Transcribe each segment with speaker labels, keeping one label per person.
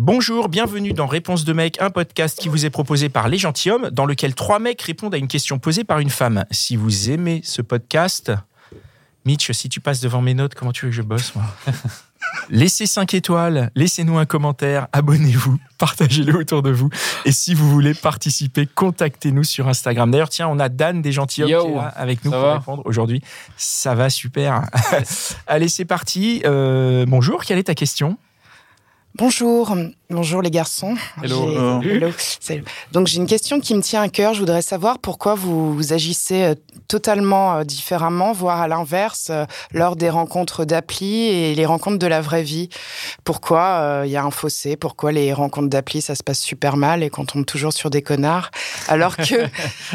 Speaker 1: Bonjour, bienvenue dans Réponse de mec, un podcast qui vous est proposé par Les Gentilhommes, dans lequel trois mecs répondent à une question posée par une femme. Si vous aimez ce podcast, Mitch, si tu passes devant mes notes, comment tu veux que je bosse, moi Laissez 5 étoiles, laissez-nous un commentaire, abonnez-vous, partagez-le autour de vous. Et si vous voulez participer, contactez-nous sur Instagram. D'ailleurs, tiens, on a Dan des Gentilhommes
Speaker 2: Yo,
Speaker 1: qui est là avec nous pour
Speaker 2: va
Speaker 1: répondre aujourd'hui. Ça va super. Allez, c'est parti. Euh, bonjour, quelle est ta question?
Speaker 3: Bonjour, bonjour les garçons.
Speaker 2: Hello.
Speaker 3: Donc j'ai une question qui me tient à cœur. Je voudrais savoir pourquoi vous, vous agissez euh, totalement euh, différemment, voire à l'inverse, euh, lors des rencontres d'appli et les rencontres de la vraie vie. Pourquoi euh, il y a un fossé? Pourquoi les rencontres d'appli ça se passe super mal et qu'on tombe toujours sur des connards, alors que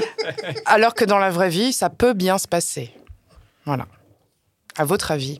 Speaker 3: alors que dans la vraie vie ça peut bien se passer. Voilà. À votre avis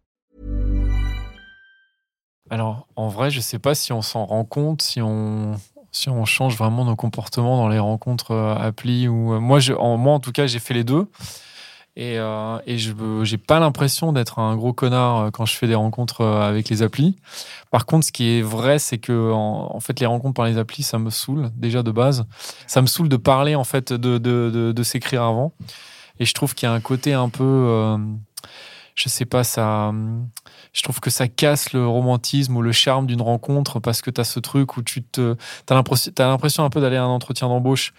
Speaker 2: Alors, en vrai, je sais pas si on s'en rend compte, si on, si on change vraiment nos comportements dans les rencontres euh, appli ou. euh, moi, en, moi, en tout cas, j'ai fait les deux. Et, euh, je j'ai pas l'impression d'être un gros connard euh, quand je fais des rencontres avec les applis. Par contre, ce qui est vrai, c'est que en, fait, les rencontres par les applis, ça me saoule déjà de base. Ça me saoule de parler en fait, de, de, de, s'écrire avant. Et je trouve qu'il y a un côté un peu, je sais pas, ça, je trouve que ça casse le romantisme ou le charme d'une rencontre parce que tu as ce truc où tu te, as l'impression, un peu d'aller à un entretien d'embauche.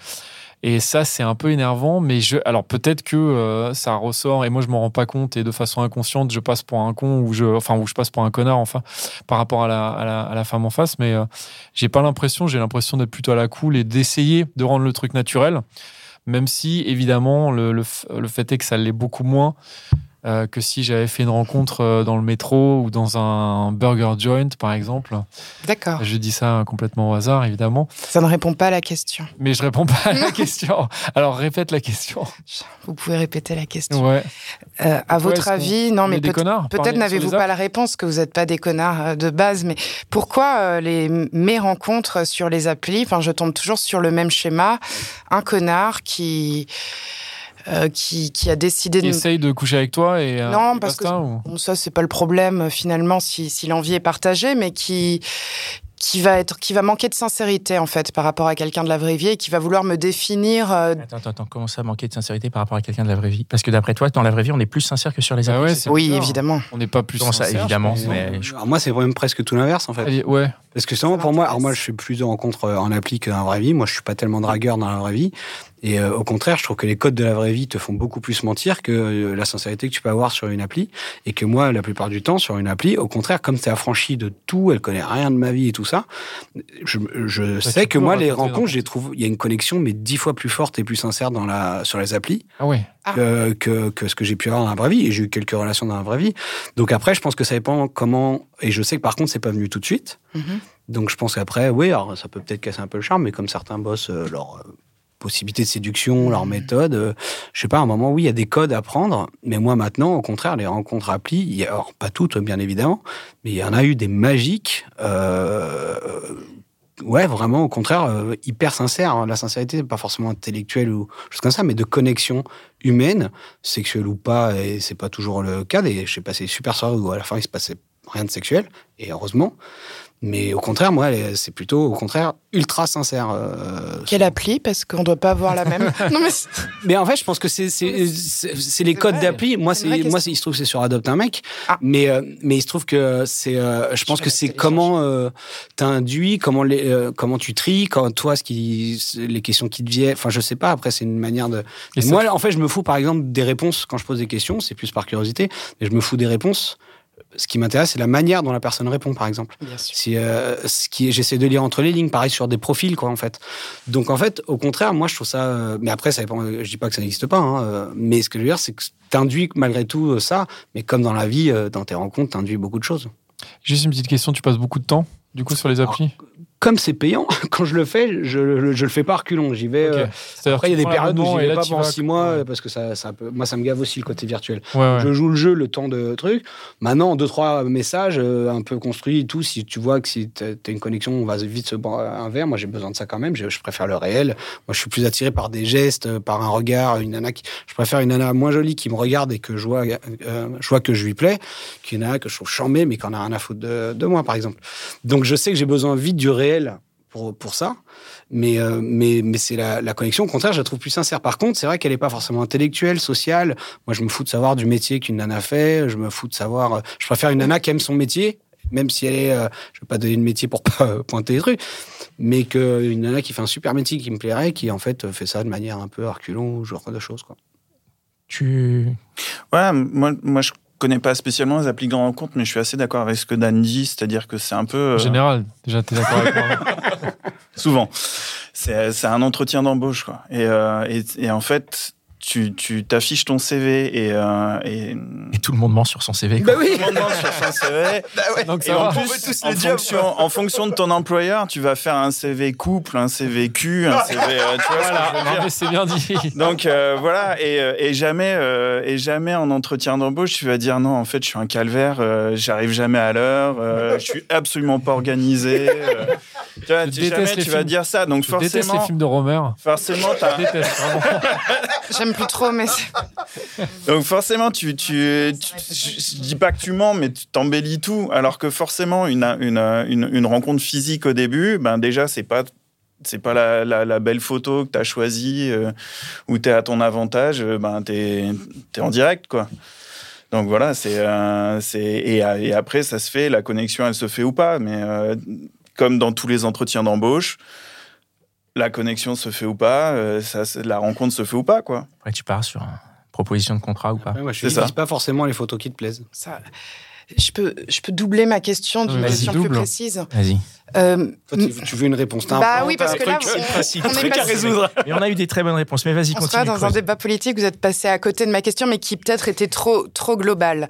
Speaker 2: Et ça, c'est un peu énervant, mais je, alors peut-être que euh, ça ressort et moi je m'en rends pas compte et de façon inconsciente, je passe pour un con ou je, enfin, ou je passe pour un connard, enfin, par rapport à la, femme en face, mais euh, j'ai pas l'impression, j'ai l'impression d'être plutôt à la cool et d'essayer de rendre le truc naturel, même si évidemment le, le fait est que ça l'est beaucoup moins euh, que si j'avais fait une rencontre euh, dans le métro ou dans un burger joint, par exemple.
Speaker 3: D'accord.
Speaker 2: Je dis ça complètement au hasard, évidemment.
Speaker 3: Ça ne répond pas à la question.
Speaker 2: Mais je réponds pas à la question. Alors répète la question.
Speaker 3: Vous pouvez répéter la question.
Speaker 2: Ouais.
Speaker 3: Euh, à votre avis, non,
Speaker 2: on
Speaker 3: mais peut- peut-être
Speaker 2: Parler
Speaker 3: n'avez-vous pas la réponse, que vous n'êtes pas des connards euh, de base, mais pourquoi euh, les, mes rencontres sur les applis, enfin, je tombe toujours sur le même schéma, un connard qui, euh, qui, qui a décidé
Speaker 2: Qui
Speaker 3: de...
Speaker 2: essaye de coucher avec toi et. euh,
Speaker 3: Non,
Speaker 2: et
Speaker 3: parce que
Speaker 2: ou-
Speaker 3: Bon, ça, c'est pas le problème euh, finalement si, si l'envie est partagée, mais qui qui va être qui va manquer de sincérité en fait par rapport à quelqu'un de la vraie vie et qui va vouloir me définir euh,
Speaker 1: Attends, attends, attends, comment ça manquer de sincérité par rapport à quelqu'un de la vraie vie? Parce que d'après toi, dans la vraie vie, on est plus sincère que sur les
Speaker 2: ouais,
Speaker 1: c'est
Speaker 2: c'est
Speaker 3: oui
Speaker 2: bizarre.
Speaker 3: évidemment
Speaker 2: On n'est pas plus.
Speaker 1: Comment ça,
Speaker 2: sincère,
Speaker 1: évidemment,
Speaker 2: je pense.
Speaker 1: mais- je-
Speaker 4: Alors moi, c'est même presque tout l'inverse en fait.
Speaker 2: Allez, Ouais.
Speaker 4: Parce que
Speaker 3: Ça
Speaker 4: pour moi, alors moi, je fais plus de rencontres euh, en appli que dans la vraie vie. Moi, je suis pas tellement dragueur dans la vraie vie. Et euh, au contraire, je trouve que les codes de la vraie vie te font beaucoup plus mentir que euh, la sincérité que tu peux avoir sur une appli. Et que moi, la plupart du temps, sur une appli, au contraire, comme tu es affranchi de tout, elle connaît rien de ma vie et tout ça, je, je sais que moi, les rencontres, je les trouve, il y a une connexion, mais dix fois plus forte et plus sincère dans la, sur les applis
Speaker 2: Ah ouais.
Speaker 3: Ah.
Speaker 4: que, que, que ce que j'ai pu avoir dans la vraie vie. Et j'ai eu quelques relations dans la vraie vie. Donc après, je pense que ça dépend comment. Et je sais que par contre, c'est pas venu tout de suite.
Speaker 3: Mhm.
Speaker 4: Donc je pense qu'après, oui, alors ça peut peut-être casser un peu le charme, mais comme certains bossent euh, leur euh, possibilité de séduction, leur méthode, euh, je sais pas, à un moment, oui, il y a des codes à prendre, mais moi maintenant, au contraire, les rencontres appli, il y a, alors pas toutes, bien évidemment, mais il y en a eu des magiques. euh, Ouais, vraiment, au contraire, euh, hyper sincère. hein. La sincérité, pas forcément intellectuelle ou chose comme ça, mais de connexion humaine, sexuelle ou pas, et c'est pas toujours le cas. Et je sais pas, c'est super soirée où à la fin il se passait rien de sexuel, et heureusement. Mais au contraire, moi, c'est plutôt, au contraire, ultra sincère. euh,
Speaker 3: quelle appli parce qu'on doit pas avoir la même non mais c'est-
Speaker 4: mais en fait, je pense que c'est c'est c'est- c'est les codes d'appli. Moi, moi, il se trouve que c'est sur Adopte un mec.
Speaker 3: Ah.
Speaker 4: Mais euh, mais il se trouve que c'est. euh, je pense que c'est comment euh, t'induis, comment les euh, comment tu tries, quand toi ce qui les questions qui te viennent. Enfin, je sais pas. Après, c'est une manière de.
Speaker 2: Et
Speaker 4: moi, en fait, je me fous par exemple des réponses quand je pose des questions. C'est plus par curiosité, mais je me fous des réponses. Ce qui m'intéresse, c'est la manière dont la personne répond, par exemple.
Speaker 3: bien sûr
Speaker 4: Si, euh, ce qui est- j'essaie de lire entre les lignes, pareil sur des profils, quoi, en fait. Donc, en fait, au contraire, moi, je trouve ça. euh, mais après, ça dépend, je dis pas que ça n'existe pas, hein, euh, mais ce que je veux dire, c'est que t'induis malgré tout ça, mais comme dans la vie, dans tes rencontres, t'induis beaucoup de choses.
Speaker 2: Juste une petite question, tu passes beaucoup de temps du coup sur les applis?
Speaker 4: Comme c'est payant, quand je le fais, je, le- je le fais pas reculons. J'y vais. Euh, après, il y a des périodes où j'y vais pas pendant six mois
Speaker 2: Ouais.
Speaker 4: parce que ça, ça peut- moi, ça me gave aussi le côté virtuel.
Speaker 2: Ouais, ouais.
Speaker 4: Je joue le jeu, le temps de truc. Maintenant, deux, trois messages euh, un peu construits et tout. Si tu vois que si tu as une connexion, on va vite se boire un verre. Moi, j'ai besoin de ça quand même. Je, je préfère le réel. Moi, je suis plus attiré par des gestes, euh, par un regard, une nana qui... Je préfère une nana moins jolie qui me regarde et que je vois, euh, je vois que je lui plais qu'une nana que je trouve chambée mais qu'on a rien à foutre de, de moi, par exemple. Donc, je sais que j'ai besoin vite du réel pour, pour ça. Mais, euh, mais, mais c'est la, la connexion, au contraire, je la trouve plus sincère. Par contre, c'est vrai qu'elle n'est pas forcément intellectuelle, sociale. Moi, je me fous de savoir du métier qu'une nana fait. Je me fous de savoir. euh, Je préfère une nana qui aime son métier, même si elle est. euh, je vais pas donner le métier pour pas pointer les trucs, mais qu'une nana qui fait un super métier qui me plairait, qui en fait fait ça de manière un peu arculon genre de choses. Quoi.
Speaker 1: Tu.
Speaker 5: Ouais, moi, moi, je connais pas spécialement les applis de rencontre, mais je suis assez d'accord avec ce que Dan dit, c'est-à-dire que c'est un peu. euh,
Speaker 2: En général, déjà, t'es d'accord avec moi
Speaker 5: souvent. C'est c'est un entretien d'embauche, quoi. Et, euh, et, et en fait, tu tu t'affiches ton CV et, euh, et
Speaker 1: Et tout le monde ment sur son CV. quoi.
Speaker 4: Bah oui
Speaker 5: tout le monde demande sur son CV.
Speaker 2: Donc
Speaker 5: Et
Speaker 2: ça
Speaker 5: en
Speaker 2: va.
Speaker 5: plus, en fonction, en fonction de ton employeur, tu vas faire un CV couple, un CV cul, un CV. euh, tu vois ce que je veux
Speaker 2: Non,
Speaker 5: dire
Speaker 2: mais c'est bien dit.
Speaker 5: Donc euh, voilà, et, et jamais, euh, et jamais en entretien d'embauche, tu vas dire non, en fait, je suis un calvaire, euh, j'arrive jamais à l'heure, euh, je suis absolument pas organisé. Tu vois,
Speaker 2: Je
Speaker 5: tu-
Speaker 2: déteste
Speaker 5: jamais
Speaker 2: les
Speaker 5: tu vas dire ça. Donc
Speaker 2: Je déteste les
Speaker 5: forcément,
Speaker 2: films de Romer.
Speaker 5: forcément, t'as-
Speaker 2: Je déteste vraiment.
Speaker 3: J'aime plus trop, mais c'est-
Speaker 5: donc forcément, tu, tu, tu- je, je dis pas que tu mens, mais tu t'embellis tout. Alors que forcément, une, une, une, une rencontre physique au début, ben déjà, c'est pas c'est pas la, la, la belle photo que tu as choisie euh, où tu es à ton avantage, euh, ben tu es, en direct quoi. Donc voilà, c'est euh, c'est et, et après ça se fait, la connexion elle se fait ou pas, mais euh, comme dans tous les entretiens d'embauche, la connexion se fait ou pas, euh, ça, la rencontre se fait ou pas quoi.
Speaker 1: Après, tu pars sur une proposition de contrat ou pas.
Speaker 4: Ouais, moi, je ne pas forcément les photos qui te plaisent.
Speaker 3: ça. Je peux, je peux doubler ma question d'une question plus précise.
Speaker 1: Vas-y.
Speaker 3: Euh,
Speaker 4: Toi, tu, tu veux une réponse t'as un
Speaker 3: bah oui, parce que là,
Speaker 4: truc,
Speaker 3: on,
Speaker 4: euh,
Speaker 3: on
Speaker 1: truc à résoudre. Mais on a eu des très bonnes réponses. Mais vas-y,
Speaker 3: On
Speaker 1: continue.
Speaker 3: dans un débat politique, vous êtes passé à côté de ma question, mais qui peut-être était trop, trop global.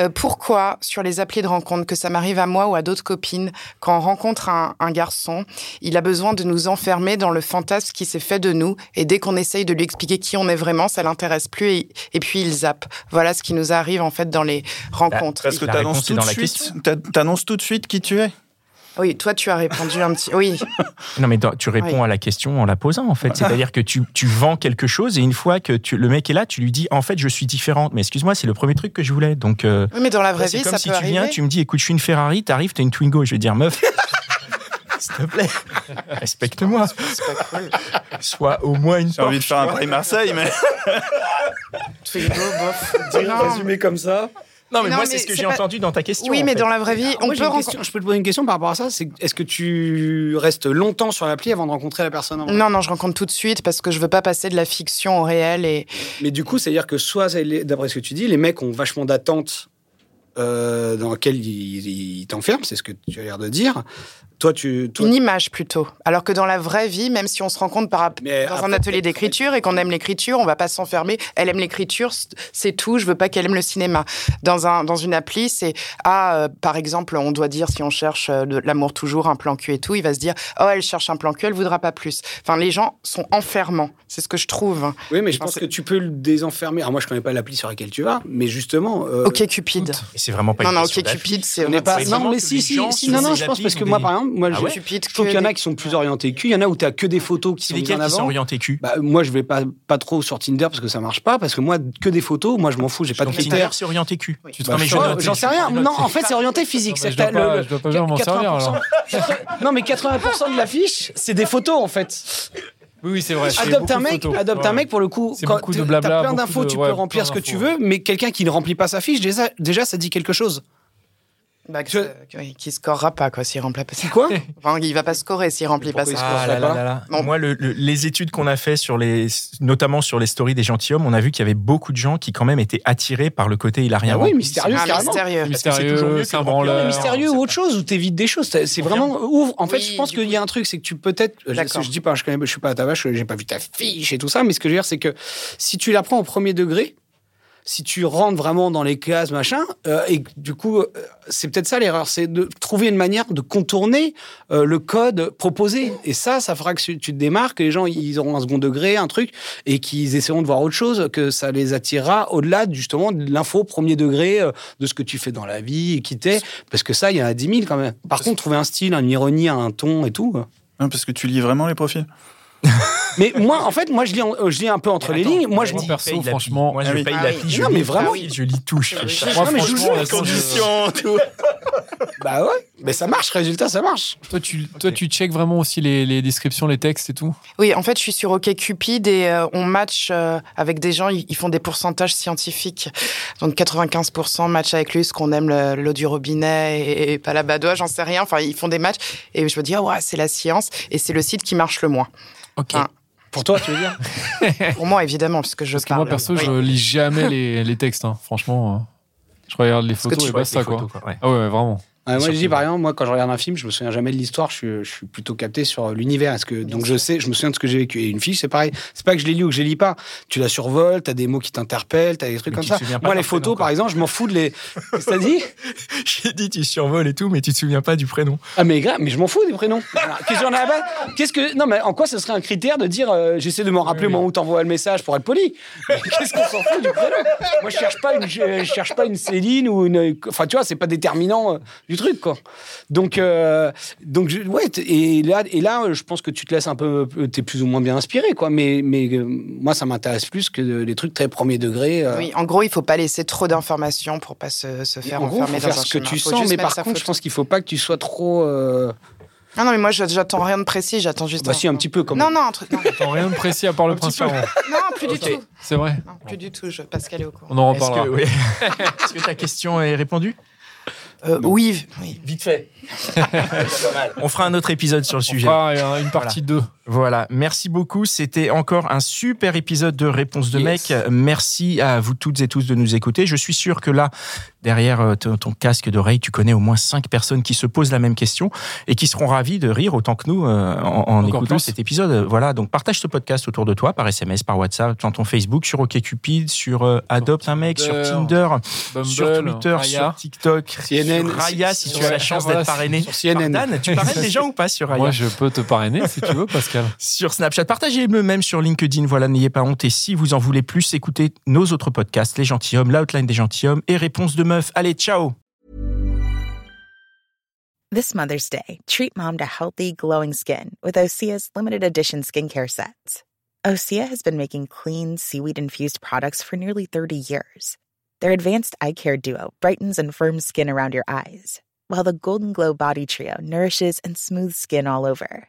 Speaker 3: Euh, pourquoi, sur les applis de rencontre, que ça m'arrive à moi ou à d'autres copines, quand on rencontre un, un garçon, il a besoin de nous enfermer dans le fantasme qui s'est fait de nous, et dès qu'on essaye de lui expliquer qui on est vraiment, ça l'intéresse plus, et, et puis il zappe. Voilà ce qui nous arrive en fait dans les rencontres.
Speaker 5: Parce que tu annonces tout de suite qui tu es.
Speaker 3: Oui, toi tu as répondu un petit. Oui,
Speaker 1: Non, mais tu réponds
Speaker 3: Oui.
Speaker 1: à la question en la posant, en fait. C'est-à-dire que tu, tu vends quelque chose et une fois que tu, le mec est là, tu lui dis, en fait, je suis différente. Mais excuse-moi, c'est le premier truc que je voulais. Donc, euh,
Speaker 3: Oui, mais dans la vraie
Speaker 1: c'est
Speaker 3: vie,
Speaker 1: comme
Speaker 3: ça
Speaker 1: si
Speaker 3: peut
Speaker 1: tu viens,
Speaker 3: arriver.
Speaker 1: tu me dis, écoute, je suis une Ferrari, t'arrives, t'as une Twingo. Je vais dire, meuf, s'il te plaît, respecte-moi. Sois au moins une
Speaker 5: J'ai envie de faire un. Paris-Marseille, mais.
Speaker 3: Twingo, bof.
Speaker 4: Résumé comme ça.
Speaker 1: Non, mais
Speaker 3: Non,
Speaker 1: moi,
Speaker 3: mais
Speaker 1: c'est ce que
Speaker 3: c'est
Speaker 1: j'ai
Speaker 3: pas-
Speaker 1: entendu dans ta question.
Speaker 3: Oui, mais
Speaker 1: fait.
Speaker 3: dans la vraie vie,
Speaker 4: Moi,
Speaker 3: on
Speaker 4: j'ai
Speaker 3: peut rencontrer.
Speaker 4: je peux te poser une question par rapport à ça. C'est est-ce que tu restes longtemps sur l'appli avant de rencontrer la personne en vrai?
Speaker 3: Non, non, je rencontre tout de suite parce que je veux pas passer de la fiction au réel et
Speaker 4: Mais du coup, c'est-à-dire que soit, c'est les- d'après ce que tu dis, les mecs ont vachement d'attentes euh, dans lesquelles ils, ils t'enferment, c'est ce que tu as l'air de dire. Toi, tu. Toi,
Speaker 3: une image plutôt. Alors que dans la vraie vie, même si on se rencontre par,
Speaker 4: Mais
Speaker 3: dans un atelier d'écriture et qu'on aime l'écriture, on va pas s'enfermer. Elle aime l'écriture, c'est tout. Je veux pas qu'elle aime le cinéma. Dans un dans une appli, c'est ah euh, par exemple, on doit dire si on cherche euh, de l'amour toujours, un plan cul et tout, il va se dire oh elle cherche un plan cul, elle voudra pas plus. Enfin les gens sont enfermants. C'est ce que je trouve.
Speaker 4: Oui, mais je
Speaker 3: Enfin,
Speaker 4: pense que tu peux le désenfermer. Alors, moi, je connais pas l'appli sur laquelle tu vas, mais justement. euh,
Speaker 3: Ok Cupid.
Speaker 1: C'est vraiment pas
Speaker 3: Non
Speaker 1: une
Speaker 3: non
Speaker 1: question
Speaker 3: ok. Cupid c'est
Speaker 4: on n'est pas. Non, mais si, si, si. Non, non, je pense parce que moi, par exemple, moi,
Speaker 1: Ah
Speaker 4: je,
Speaker 1: ouais
Speaker 4: je trouve qu'il y en a
Speaker 3: des-
Speaker 4: qui sont plus orientés cul. Il y en a où tu as que des photos qui sont mises
Speaker 1: qui sont
Speaker 4: avant.
Speaker 1: orientés cul
Speaker 4: Bah, moi, je vais pas, pas trop sur Tinder parce que ça marche pas. Parce que moi, que des photos, moi, je m'en fous. J'ai pas de critères.
Speaker 1: c'est orienté cul.
Speaker 3: Oui.
Speaker 1: Tu te
Speaker 4: Bah. J'en sais rien. Non, en fait, c'est orienté physique.
Speaker 2: Non, mais
Speaker 4: C'est
Speaker 2: je dois pas- je dois pas bien m'en servir,
Speaker 4: 80%. non, mais 80% de l'affiche, c'est des photos en fait.
Speaker 2: Oui, c'est vrai.
Speaker 4: Adopte un mec, adopte
Speaker 2: Ouais.
Speaker 4: un mec pour le coup. Quand
Speaker 2: beaucoup de
Speaker 4: t'as
Speaker 2: blabla,
Speaker 4: plein d'infos, tu
Speaker 2: ouais,
Speaker 4: peux remplir ce que tu veux, mais quelqu'un qui ne remplit pas sa fiche, déjà, déjà ça dit quelque chose.
Speaker 3: Bah, que
Speaker 4: Je-
Speaker 3: ça- qui scorera pas quoi s'il remplit pas.
Speaker 4: Quoi
Speaker 3: Enfin, il va pas scorer s'il remplit pas ça.
Speaker 1: Ah là là là là.
Speaker 3: Bon.
Speaker 1: Moi, le- le- les études qu'on a fait sur les, notamment sur les stories des gentilshommes, on a vu qu'il y avait beaucoup de gens qui quand même étaient attirés par le côté il a rien.
Speaker 4: Ah oui, mystérieux,
Speaker 3: Ah,
Speaker 4: carrément.
Speaker 3: mystérieux.
Speaker 1: Parce que c'est toujours mieux
Speaker 2: Mystérieux, c'est un
Speaker 4: mystérieux ou autre chose, ou t'évites des choses. C'est c'est vraiment ouvre. En fait,
Speaker 3: Oui,
Speaker 4: je pense qu'il y a un truc, c'est que tu peut-être. Je,
Speaker 3: D'accord.
Speaker 4: je dis pas, je connais, je suis pas à ta vache, j'ai pas vu ta fiche et tout ça, mais ce que je veux dire, c'est que si tu la prends au premier degré, si tu rentres vraiment dans les cases, machin, euh, et du coup, euh, c'est peut-être ça l'erreur, c'est de trouver une manière de contourner euh, le code proposé. Et ça, ça fera que tu te démarques, que les gens, ils auront un second degré, un truc, et qu'ils essaieront de voir autre chose, que ça les attirera au-delà, justement, de l'info premier degré de ce que tu fais dans la vie, et qui t'es. Parce que ça, il y en a 10 000 quand même. Par contre, trouver un style, une ironie, un ton et tout.
Speaker 5: Non, parce que tu lis vraiment les profils
Speaker 4: mais moi, en fait, moi, je lis, je lis un peu entre les lignes. Moi, je
Speaker 2: dis perso, franchement,
Speaker 1: moi, je
Speaker 5: ah
Speaker 1: paye
Speaker 5: ah
Speaker 1: la fiche.
Speaker 4: Non, mais vraiment,
Speaker 1: je lis tout. Je fais
Speaker 2: moi,
Speaker 4: non, mais je
Speaker 2: franchement,
Speaker 4: joue,
Speaker 5: conditions, tout.
Speaker 4: bah ouais, mais ça marche. Résultat, ça marche.
Speaker 2: Toi, tu, toi, tu check vraiment aussi les, les, descriptions, les textes et tout.
Speaker 3: Oui, en fait, je suis sur OkCupid et euh, on match euh, avec des gens. Ils, font des pourcentages scientifiques. Donc 95% match avec lui, ce qu'on aime l'eau du robinet et, et, pas la badoie, j'en sais rien. Enfin, ils font des matchs et je me dis, oh, ouais, c'est la science et c'est le site qui marche le moins.
Speaker 1: Ok.
Speaker 3: Enfin,
Speaker 4: Pour toi, tu veux dire
Speaker 3: Pour moi, évidemment, puisque je
Speaker 2: Parce que
Speaker 3: parle.
Speaker 2: moi, perso,
Speaker 3: Oui.
Speaker 2: je lis jamais les, les textes. hein. Franchement, euh, je regarde les
Speaker 1: que
Speaker 2: photos et basta, quoi.
Speaker 1: quoi, ouais.
Speaker 2: Ah ouais, vraiment.
Speaker 4: Ouais, moi, je dis par exemple, moi, quand je regarde un film, je me souviens jamais de l'histoire. Je, suis- je suis plutôt capté sur l'univers. Est-ce que donc je sais, je me souviens de ce que j'ai vécu. Et une fiche, c'est pareil. C'est pas que je l'ai lu ou que je lis pas. Tu la survoles, t'as des mots qui t'interpellent, t'as des trucs
Speaker 1: Mais
Speaker 4: comme ça. Moi, les photos, par exemple, je m'en fous de les. Qu'est-ce que t'as dit
Speaker 1: J'ai dit, tu survoles et tout, mais tu te souviens pas du prénom.
Speaker 4: Ah mais grave, mais je m'en fous des prénoms. Qu'est-ce qu'on a Qu'est-ce que non mais en quoi ce serait un critère de dire euh, j'essaie de m'en rappeler au moment où t'envoies le message pour être poli? Qu'est-ce qu'on s'en fout du prénom? Moi je cherche pas une je, je cherche pas une Céline ou une enfin tu vois c'est pas déterminant euh, du truc quoi. Donc euh, donc je- ouais et là et là euh, je pense que tu te laisses un peu t'es plus ou moins bien inspiré quoi. Mais mais euh, moi ça m'intéresse plus que les trucs très premier degré. euh,
Speaker 3: Oui, en gros, il faut pas laisser trop d'informations pour pas se, se faire
Speaker 4: en gros,
Speaker 3: enfermer
Speaker 4: faut
Speaker 3: dans
Speaker 4: faire
Speaker 3: un
Speaker 4: ce que tu
Speaker 3: Faut
Speaker 4: sens, mais par contre, je pense qu'il faut pas que tu sois trop. euh,
Speaker 3: Ah non, mais moi, j'attends rien de précis, j'attends juste.
Speaker 4: Bah si, un petit peu quand
Speaker 3: Non,
Speaker 4: même.
Speaker 3: non, un truc. Non,
Speaker 2: Attends, rien de précis à part le prince charmant.
Speaker 3: non, plus du tout.
Speaker 2: C'est vrai.
Speaker 3: Non, plus du tout. Je... Pascal est au courant.
Speaker 2: On en
Speaker 1: Est-ce
Speaker 2: reparlera.
Speaker 1: que, oui. Est-ce que ta question est répondue?
Speaker 3: Euh, oui, oui.
Speaker 1: Vite fait. On fera un autre épisode sur le
Speaker 2: On
Speaker 1: sujet.
Speaker 2: fera euh, une partie 2.
Speaker 1: Voilà, merci beaucoup. C'était encore un super épisode de Réponse de
Speaker 2: Yes.
Speaker 1: mec. Merci à vous toutes et tous de nous écouter. Je suis sûr que là, derrière euh, ton, casque d'oreille, tu connais au moins cinq personnes qui se posent la même question et qui seront ravies de rire autant que nous euh, en, écoutant
Speaker 2: plus.
Speaker 1: cet épisode. Voilà, donc partage ce podcast autour de toi par SMS, par WhatsApp, dans ton Facebook, sur OkCupid, sur euh, Adopte un mec, sur
Speaker 2: Tinder, Bumble,
Speaker 1: sur Twitter,
Speaker 2: Raya.
Speaker 1: sur TikTok,
Speaker 4: CNN,
Speaker 1: sur Raya si
Speaker 4: sur-
Speaker 1: tu as la
Speaker 2: sur-
Speaker 1: chance
Speaker 2: voilà,
Speaker 1: d'être parrainé.
Speaker 4: sur CNN.
Speaker 1: Par Dan, tu parraines des gens ou pas sur Raya?
Speaker 2: Moi, je peux te parrainer si tu veux, Pascal.
Speaker 1: sur Snapchat. Partagez-le même sur LinkedIn. Voilà, n'ayez pas honte. Et si vous en voulez plus, écoutez nos autres podcasts, Les Gentilhommes, l'Outline des Gentilhommes et Réponse de Meuf. Allez, ciao
Speaker 6: This Mother's Day, treat mom to healthy, glowing skin with Osea's limited edition skincare sets. Osea has been making clean, seaweed infused products for nearly 30 years. Their advanced eye care duo brightens and firms skin around your eyes, while the Golden Glow Body Trio nourishes and smooths skin all over.